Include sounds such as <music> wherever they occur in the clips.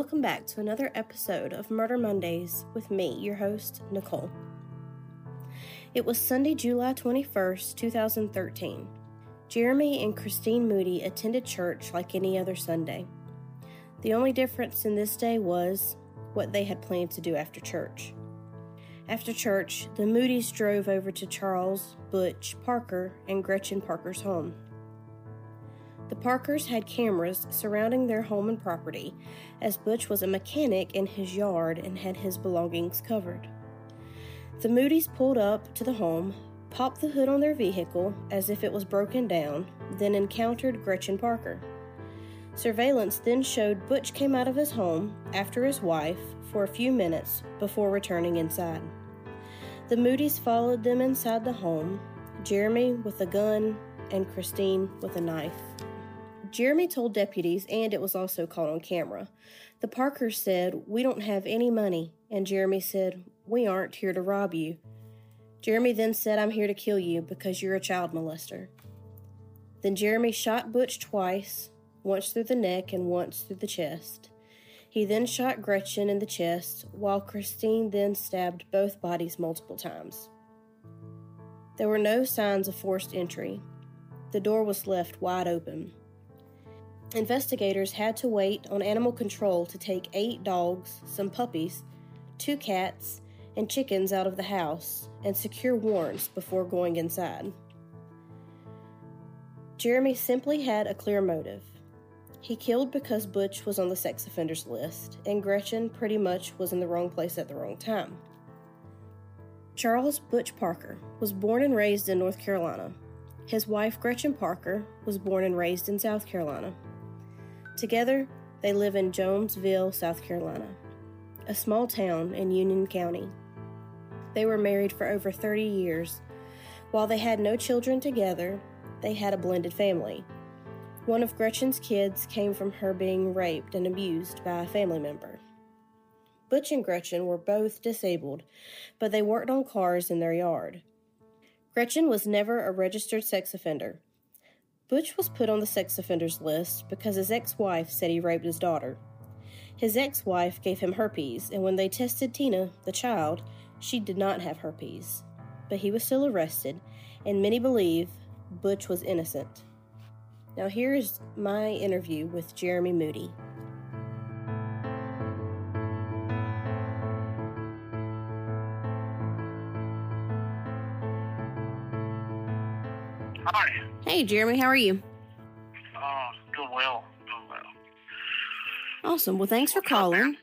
welcome back to another episode of Murder Mondays with me, your host, Nicole. It was Sunday, July 21st, 2013. Jeremy and Christine Moody attended church like any other Sunday. The only difference in this day was what they had planned to do after church. After church, the Moody's drove over to Charles, Butch, Parker, and Gretchen Parker's home. Parkers had cameras surrounding their home and property, as Butch was a mechanic in his yard and had his belongings covered. The Moody's pulled up to the home, popped the hood on their vehicle as if it was broken down, then encountered Gretchen Parker. Surveillance then showed Butch came out of his home after his wife for a few minutes before returning inside. The Moody's followed them inside the home, Jeremy with a gun and Christine with a knife. Jeremy told deputies, and it was also caught on camera. The Parkers said, We don't have any money, and Jeremy said, We aren't here to rob you. Jeremy then said, I'm here to kill you because you're a child molester. Then Jeremy shot Butch twice, once through the neck and once through the chest. He then shot Gretchen in the chest, while Christine then stabbed both bodies multiple times. There were no signs of forced entry. The door was left wide open. Investigators had to wait on animal control to take eight dogs, some puppies, two cats, and chickens out of the house and secure warrants before going inside. Jeremy simply had a clear motive. He killed because Butch was on the sex offenders list, and Gretchen pretty much was in the wrong place at the wrong time. Charles Butch Parker was born and raised in North Carolina. His wife, Gretchen Parker, was born and raised in South Carolina. Together, they live in Jonesville, South Carolina, a small town in Union County. They were married for over 30 years. While they had no children together, they had a blended family. One of Gretchen's kids came from her being raped and abused by a family member. Butch and Gretchen were both disabled, but they worked on cars in their yard. Gretchen was never a registered sex offender. Butch was put on the sex offenders list because his ex wife said he raped his daughter. His ex wife gave him herpes, and when they tested Tina, the child, she did not have herpes. But he was still arrested, and many believe Butch was innocent. Now, here's my interview with Jeremy Moody. Hi. Hey, Jeremy, how are you? Uh, doing well. Doing well. Awesome. Well, thanks for calling.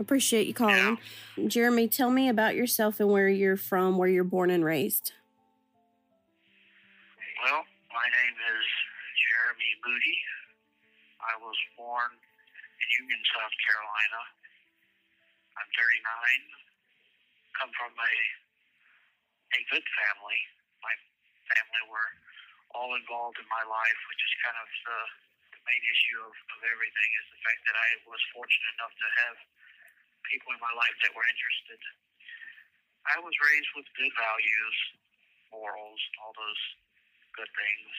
Appreciate you calling. Jeremy, tell me about yourself and where you're from, where you're born and raised. Well, my name is Jeremy Moody. I was born in Union, South Carolina. I'm 39. Come from a a good family. My family were all involved in my life, which is kind of the, the main issue of, of everything is the fact that I was fortunate enough to have people in my life that were interested. I was raised with good values, morals, all those good things.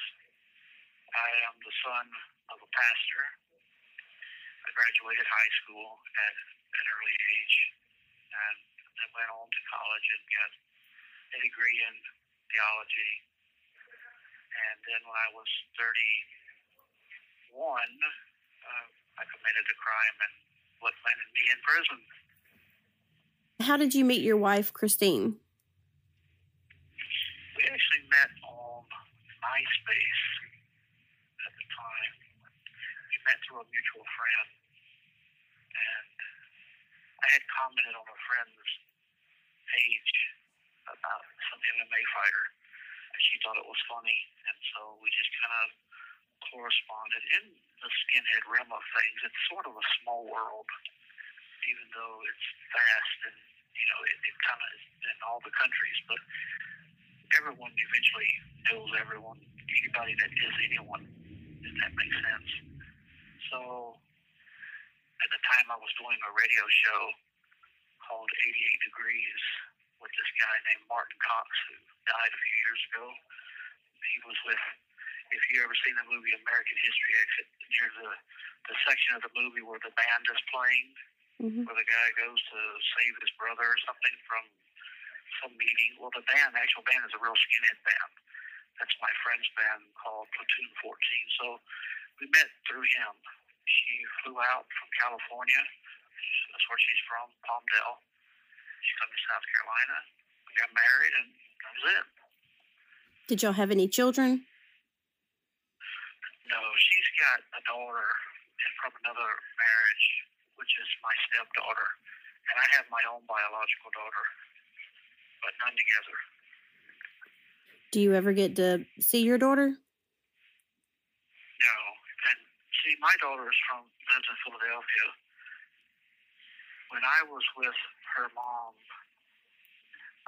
I am the son of a pastor. I graduated high school at an early age and I went on to college and got a degree in theology. And then when I was 31, uh, I committed a crime and what landed me in prison. How did you meet your wife, Christine? We actually met on MySpace at the time. We met through a mutual friend. And I had commented on a friend's page about some MMA fighter. She thought it was funny. And so we just kind of corresponded. In the skinhead realm of things, it's sort of a small world, even though it's vast and, you know, it, it kind of in all the countries. But everyone eventually knows everyone, anybody that is anyone, if that makes sense. So at the time I was doing a radio show called 88 Degrees with this guy named Martin Cox who died a few years ago. He was with if you ever seen the movie American History X, near the the section of the movie where the band is playing, hmm where the guy goes to save his brother or something from some meeting. Well, the band, the actual band, is a real skinhead band. That's my friend's band called Platoon 14. So we met through him. She flew out from California. That's where she's from, Palmdale. She come to South Carolina. We got married, and that was it. Did y'all have any children? No, she's got a daughter from another marriage, which is my stepdaughter, and I have my own biological daughter, but none together. Do you ever get to see your daughter? No, and see, my daughter is from lives in Philadelphia. When I was with her mom,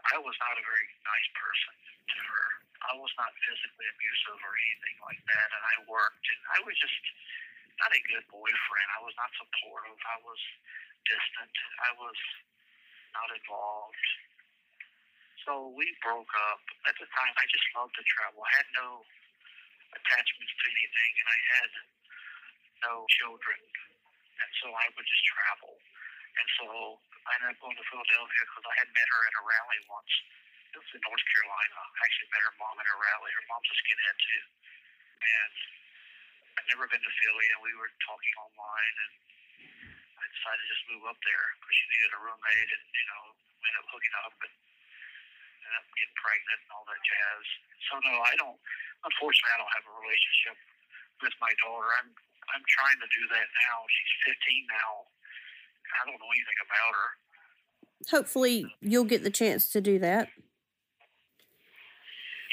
I was not a very nice person to her. I was not physically abusive or anything like that, and I worked, and I was just not a good boyfriend. I was not supportive. I was distant. I was not involved. So we broke up. At the time, I just loved to travel. I had no attachments to anything, and I had no children, and so I would just travel. And so I ended up going to Philadelphia because I had met her at a rally once. It was in North Carolina. I actually met her mom at a rally. Her mom's a skinhead too, and I'd never been to Philly, and we were talking online, and I decided to just move up there because she needed a roommate, and you know, we ended up hooking up and ended up getting pregnant and all that jazz. So no, I don't. Unfortunately, I don't have a relationship with my daughter. I'm I'm trying to do that now. She's 15 now. I don't know anything about her. Hopefully, you'll get the chance to do that.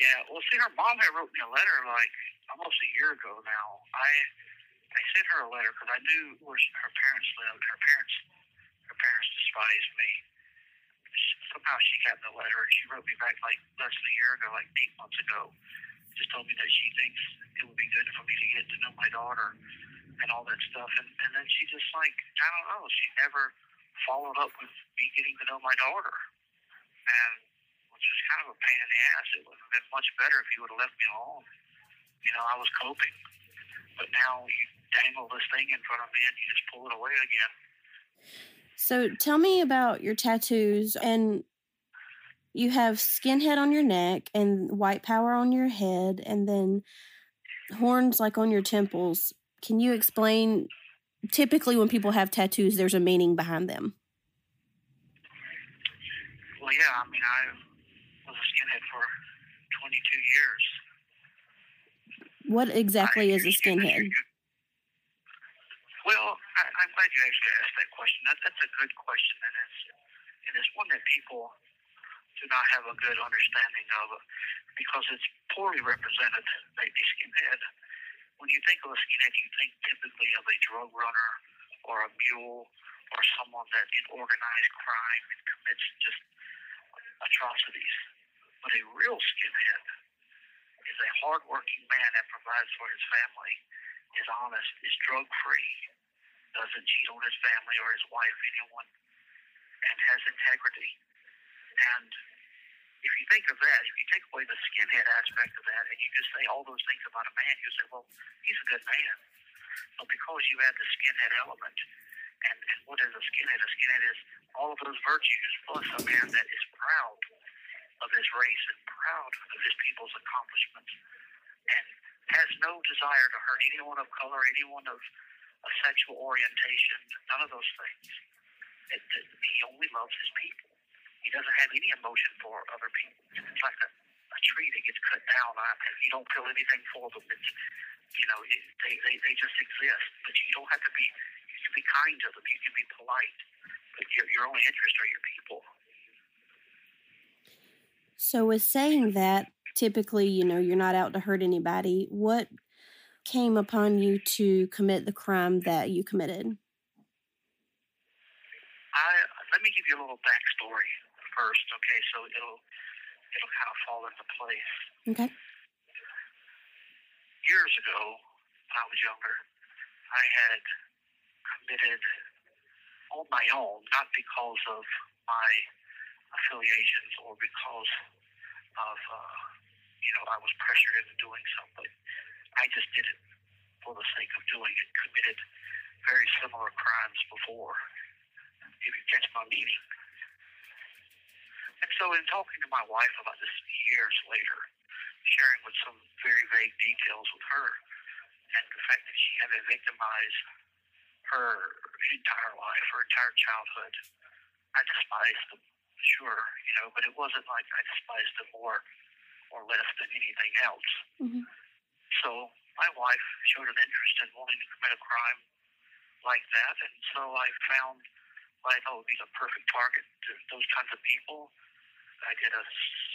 Yeah, well, see, her mom had wrote me a letter like almost a year ago now. I I sent her a letter because I knew where her parents lived. Her parents her parents despised me. Somehow she got the letter and she wrote me back like less than a year ago, like eight months ago. Just told me that she thinks it would be good for me to get to know my daughter and all that stuff. And and then she just like I don't know. She never followed up with me getting to know my daughter, and which was kind of a pain in the ass. It would have been much better if you would have left me alone. You know, I was coping, but now you dangle this thing in front of me and you just pull it away again. So, tell me about your tattoos. And you have skinhead on your neck and white power on your head, and then horns like on your temples. Can you explain? Typically, when people have tattoos, there's a meaning behind them. Well, yeah, I mean, I was a skinhead for 22 years. What exactly is a skinhead? Well, I, I'm glad you actually asked that question. That, that's a good question, and it's and it's one that people do not have a good understanding of because it's poorly represented. A, a skinhead. When you think of a skinhead, you think typically of a drug runner or a mule or someone that in organized crime and commits just atrocities. But a real skinhead is a hardworking man that provides for his family, is honest, is drug free, doesn't cheat on his family or his wife, anyone, and has integrity. And if you think of that, if you take away the skinhead aspect of that and you just say all those things about a man, you say, well, he's a good man. But because you add the skinhead element, and, and what is a skinhead? A skinhead is all of those virtues plus a man that is proud of his race and proud of his people's accomplishments and has no desire to hurt anyone of color, anyone of a sexual orientation, none of those things. It, it, he only loves his people. He doesn't have any emotion for other people. It's like a, a tree that gets cut down. I, you don't feel anything for them. It's, you know, it, they, they, they just exist. But you don't have to be, you can be kind to them. You can be polite. But your, your only interest are your people. So, with saying that, typically, you know, you're not out to hurt anybody. What came upon you to commit the crime that you committed? I let me give you a little backstory first, okay? So it'll it'll kind of fall into place. Okay. Years ago, when I was younger, I had committed on my own, not because of my affiliations or because of uh, you know I was pressured into doing something. I just did it for the sake of doing it. Committed very similar crimes before, if you catch my meaning. And so, in talking to my wife about this years later, sharing with some very vague details with her, and the fact that she had been victimized her entire life, her entire childhood, I despised them, sure, you know, but it wasn't like I despised them more or less than anything else. Mhm. So my wife showed an interest in wanting to commit a crime like that, and so I found I thought would be the perfect target to those kinds of people. I did a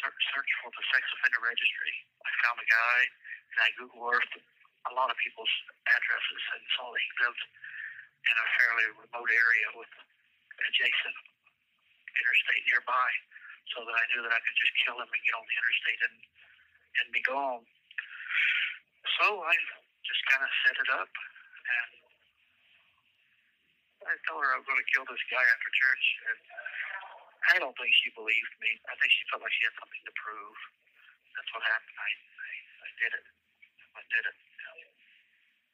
search for the sex offender registry. I found a guy, and I Google Earthed a lot of people's addresses and saw that he lived in a fairly remote area with adjacent interstate nearby, so that I knew that I could just kill him and get on the interstate and and be gone. So I just kind of set it up, and I told her I was going to kill this guy after church, and I don't think she believed me. I think she felt like she had something to prove. That's what happened. I I, I did it. I did it.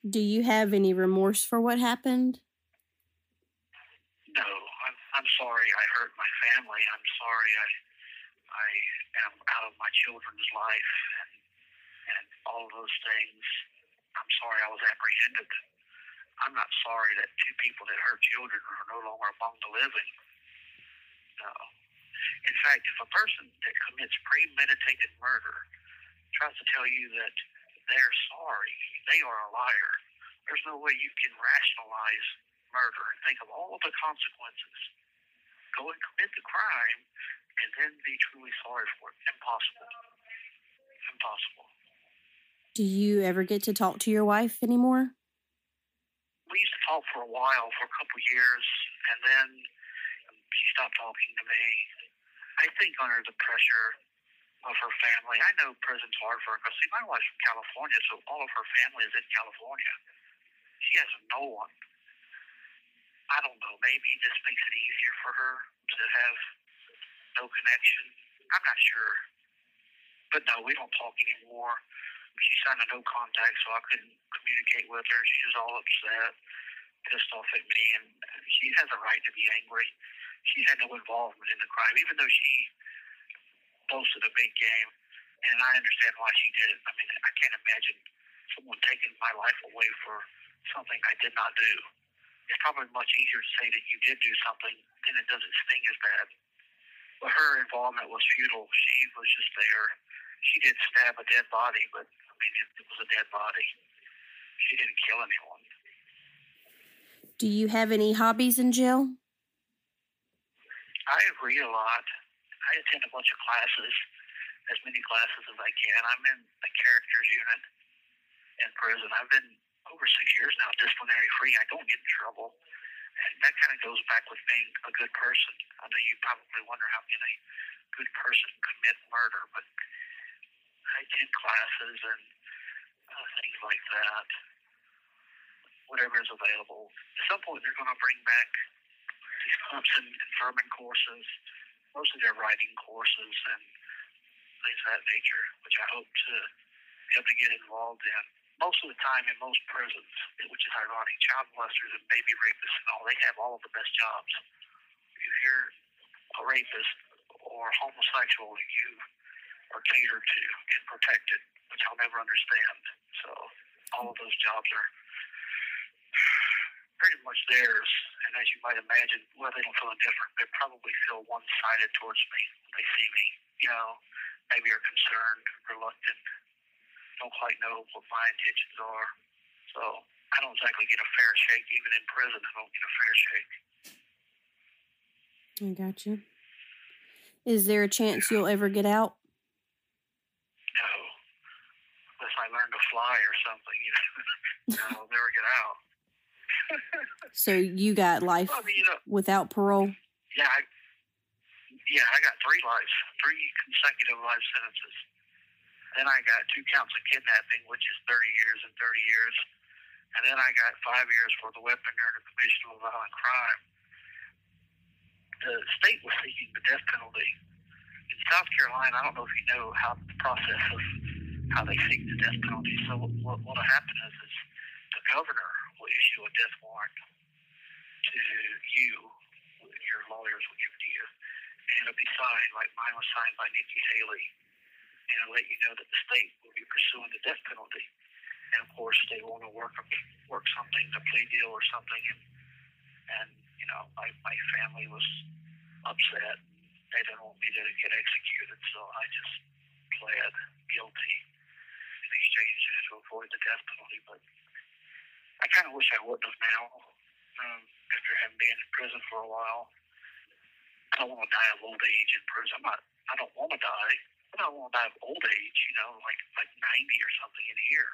Do you have any remorse for what happened? No, I'm I'm sorry I hurt my family. I'm sorry I I am out of my children's life and and all of those things. I'm sorry I was apprehended. I'm not sorry that two people that hurt children are no longer among the living. No. In fact, if a person that commits premeditated murder tries to tell you that they're sorry, they are a liar. There's no way you can rationalize murder and think of all of the consequences. Go and commit the crime and then be truly sorry for it. Impossible. Impossible. Do you ever get to talk to your wife anymore? We used to talk for a while, for a couple years, and then she stopped talking to me. I think under the pressure of her family, I know prison's hard for her because see, my wife's from California, so all of her family is in California. She has no one. I don't know. Maybe this makes it easier for her to have no connection. I'm not sure. But no, we don't talk anymore. She signed a no contact, so I couldn't communicate with her. She was all upset, pissed off at me, and she has a right to be angry. She had no involvement in the crime, even though she boasted a big game. And I understand why she did it. I mean, I can't imagine someone taking my life away for something I did not do. It's probably much easier to say that you did do something, then it doesn't sting as bad. But her involvement was futile. She was just there. She did stab a dead body, but I mean, it, it was a dead body. She didn't kill anyone. Do you have any hobbies in jail? I read a lot. I attend a bunch of classes, as many classes as I can. I'm in the characters unit in prison. I've been over six years now, disciplinary free. I don't get in trouble. And that kind of goes back with being a good person. I know you probably wonder how can a good person commit murder, but I attend classes and uh, things like that. Whatever is available. At some point, they're going to bring back Clemson Furman courses. Most of their writing courses and things of that nature, which I hope to be able to get involved in most of the time in most prisons, which is ironic, child molesters and baby rapists and all, they have all of the best jobs. If you're a rapist or homosexual, you are catered to and protected, which I'll never understand. So all of those jobs are pretty much theirs. And as you might imagine, well, they don't feel different. They probably feel one-sided towards me when they see me. You know, maybe are concerned, reluctant, don't quite know what my intentions are. So I don't exactly get a fair shake. Even in prison, I don't get a fair shake. I got you. Is there a chance you'll ever get out? No, unless I learn to fly or something, you know, <laughs> I'll never get out. So you got life Well, you know, without parole? yeah, I, yeah, I got three lives, three consecutive life sentences. Then I got two counts of kidnapping, which is 30 years and 30 years. And then I got five years for the weapon during the commission of a violent crime. The state was seeking the death penalty. In South Carolina, I don't know if you know how the process of how they seek the death penalty. So what what will happen is, is the governor will issue a death warrant to you. Your lawyers will give it to you, and it'll be signed like mine was signed by Nikki Haley, and it'll let you know that the state will be pursuing the death penalty. And of course, they want to work work something, a plea deal or something, and and you know, my my family was upset. They didn't want me to get executed, so I just pled guilty in exchange to avoid the death penalty. But I kind of wish I wouldn't have now, um, after having been in prison for a while. I don't want to die of old age in prison. I'm not. I don't want to die. I don't want to die of old age. You know, like like 90 or something in here.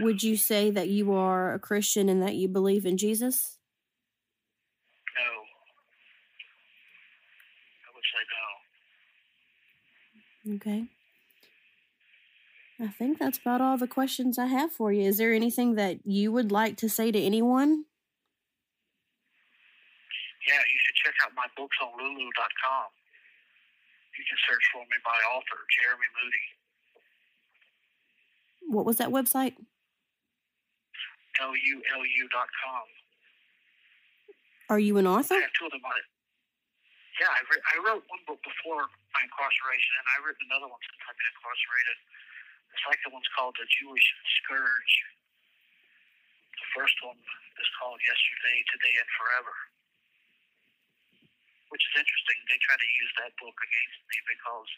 Would you say that you are a Christian and that you believe in Jesus? No. I would say no. Okay. I think that's about all the questions I have for you. Is there anything that you would like to say to anyone? Yeah, you should check out my books on lulu.com. You can search for me by author, Jeremy Moody. What was that website? L-U-L-U.com. Are you an author? I have two of them on it. Yeah, I, re- I wrote one book before my incarceration, and I've written another one since I've been incarcerated. The second one's called The Jewish Scourge. The first one is called Yesterday, Today, and Forever. Which is interesting. They try to use that book against me because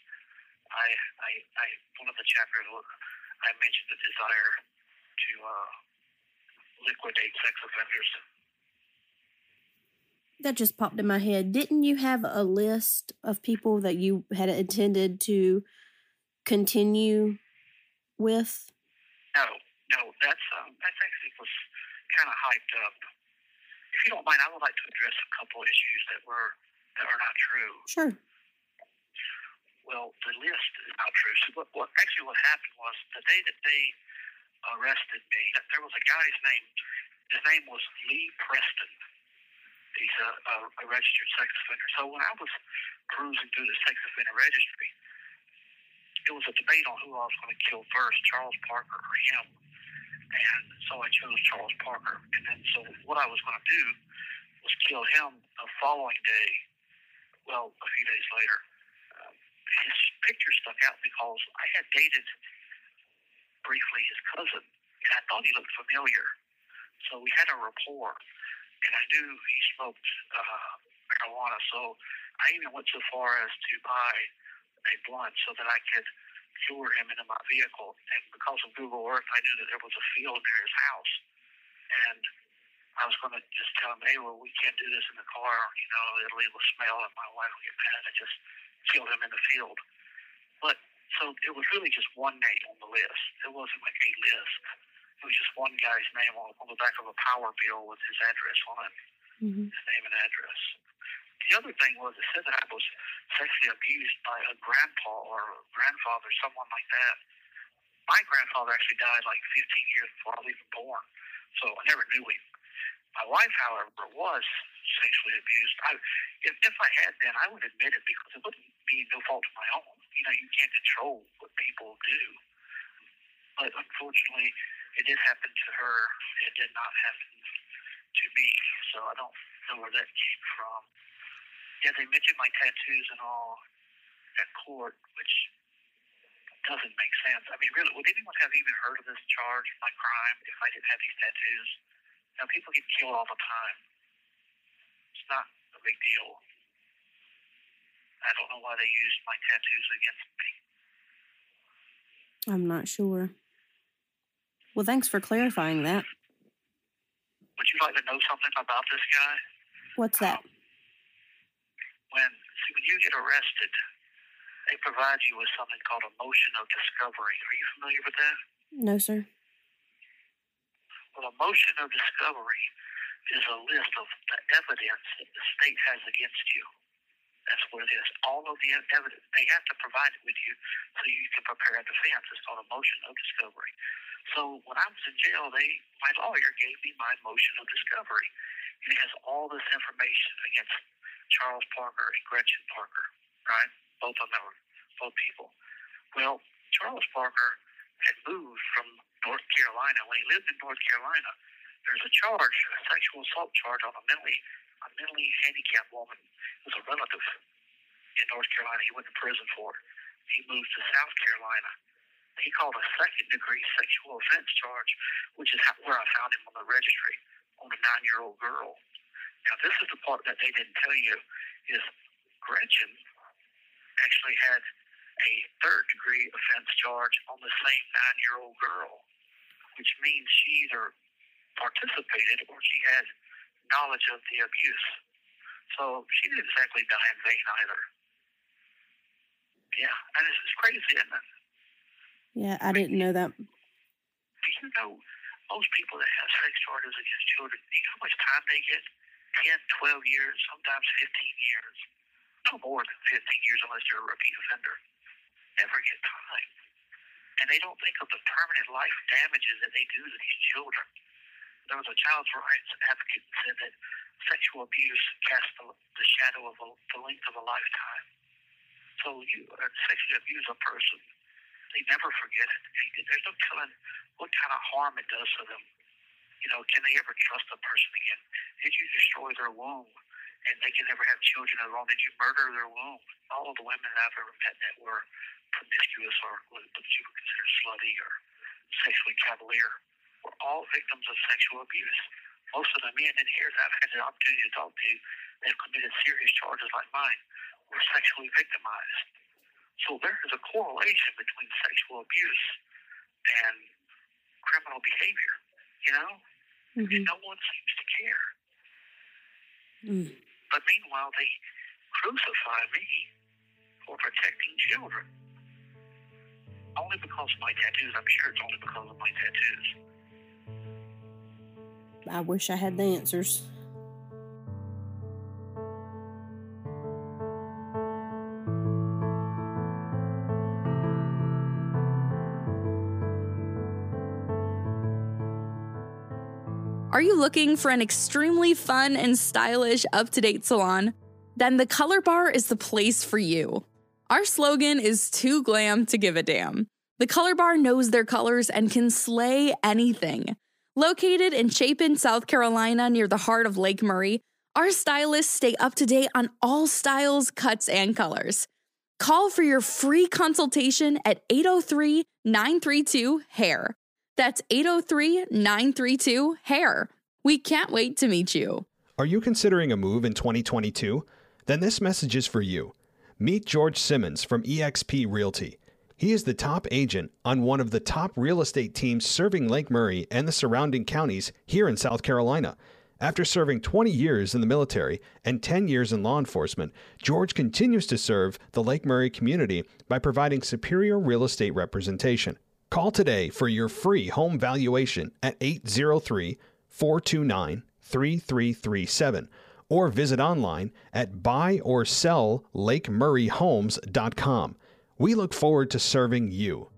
I, I, I one of the chapters I mentioned the desire to uh, liquidate sex offenders. That just popped in my head. Didn't you have a list of people that you had intended to continue with? No, no, that's um, that's actually was kind of hyped up. If you don't mind, I would like to address a couple issues that were that are not true. Sure. Well, the list is not true. So what, what actually what happened was the day that they arrested me, there was a guy's name. His name was Lee Preston. He's a, a, a registered sex offender. So when I was cruising through the sex offender registry, it was a debate on who I was going to kill first, Charles Parker or him. And so I chose Charles Parker. And then so what I was going to do was kill him the following day. Well, a few days later, uh, his picture stuck out because I had dated briefly his cousin, and I thought he looked familiar. So we had a rapport, and I knew he smoked uh, marijuana. So I even went so far as to buy a blunt so that I could lure him into my vehicle. And because of Google Earth, I knew that there was a field near his house, and I was going to just tell him, hey, well, we can't do this in the car. You know, it'll leave a smell, and my wife will get mad. I just killed him in the field. But so it was really just one name on the list. It wasn't like a list. It was just one guy's name on, on the back of a power bill with his address on it, mm-hmm. his name and address. The other thing was it said that I was sexually abused by a grandpa or a grandfather, someone like that. My grandfather actually died like 15 years before I was even born, so I never knew him. My wife, however, was sexually abused. I, if, if I had been, I would admit it because it wouldn't be no fault of my own. You know, you can't control what people do. But unfortunately, it did happen to her. It did not happen to me. So I don't know where that came from. Yeah, they mentioned my tattoos and all at court, which doesn't make sense. I mean, really, would anyone have even heard of this charge, my crime, if I didn't have these tattoos? Now, people get killed all the time. It's not a big deal. I don't know why they used my tattoos against me. I'm not sure. Well, thanks for clarifying that. Would you like to know something about this guy? What's that? Um, when see, when you get arrested, they provide you with something called a motion of discovery. Are you familiar with that? No, sir. Well, a motion of discovery is a list of the evidence that the state has against you. That's what it is. All of the evidence, they have to provide it with you so you can prepare a defense. It's called a motion of discovery. So when I was in jail, they my lawyer gave me my motion of discovery. And it has all this information against Charles Parker and Gretchen Parker, right? Both of them were both people. Well, Charles Parker had moved from North Carolina. When he lived in North Carolina, there's a charge, a sexual assault charge on a mentally a mentally handicapped woman. It was a relative in North Carolina. He went to prison for. He moved to South Carolina. He called a second degree sexual offense charge, which is where I found him on the registry on a nine year old girl. Now, this is the part that they didn't tell you is Gretchen actually had a third degree offense charge on the same nine year old girl, which means she either participated or she had knowledge of the abuse. So she didn't exactly die in vain either. Yeah, and it's, it's crazy, isn't it? Yeah, I didn't know that. Do you know most people that have sex charges against children, do you know how much time they get? 10, 12 years, sometimes 15 years. No more than 15 years unless you're a repeat offender. Never get time. And they don't think of the permanent life damages that they do to these children. There was a child's rights advocate that said that sexual abuse casts the, the shadow of a, the length of a lifetime. So you uh, sexually abuse a person, they never forget it. There's no telling what kind of harm it does to them. You know, can they ever trust a person again? Did you destroy their womb? And they can never have children their own. Did you murder their womb? All of the women I've ever met that were promiscuous or what you would consider slutty or sexually cavalier were all victims of sexual abuse. Most of the men in here that I've had the opportunity to talk to that committed serious charges like mine were sexually victimized. So there is a correlation between sexual abuse and criminal behavior, you know? Mm-hmm. And no one seems to care. Mm. But meanwhile, they crucify me for protecting children. Only because of my tattoos. I'm sure it's only because of my tattoos. I wish I had the answers. Are you looking for an extremely fun and stylish, up to date salon? Then the Color Bar is the place for you. Our slogan is too glam to give a damn. The Color Bar knows their colors and can slay anything. Located in Chapin, South Carolina, near the heart of Lake Murray, our stylists stay up to date on all styles, cuts, and colors. Call for your free consultation at 803 932 HAIR. That's 803 932 HAIR. We can't wait to meet you. Are you considering a move in 2022? Then this message is for you. Meet George Simmons from eXp Realty. He is the top agent on one of the top real estate teams serving Lake Murray and the surrounding counties here in South Carolina. After serving 20 years in the military and 10 years in law enforcement, George continues to serve the Lake Murray community by providing superior real estate representation. Call today for your free home valuation at 803 429 3337 or visit online at buyorsell lakemurrayhomes.com. We look forward to serving you.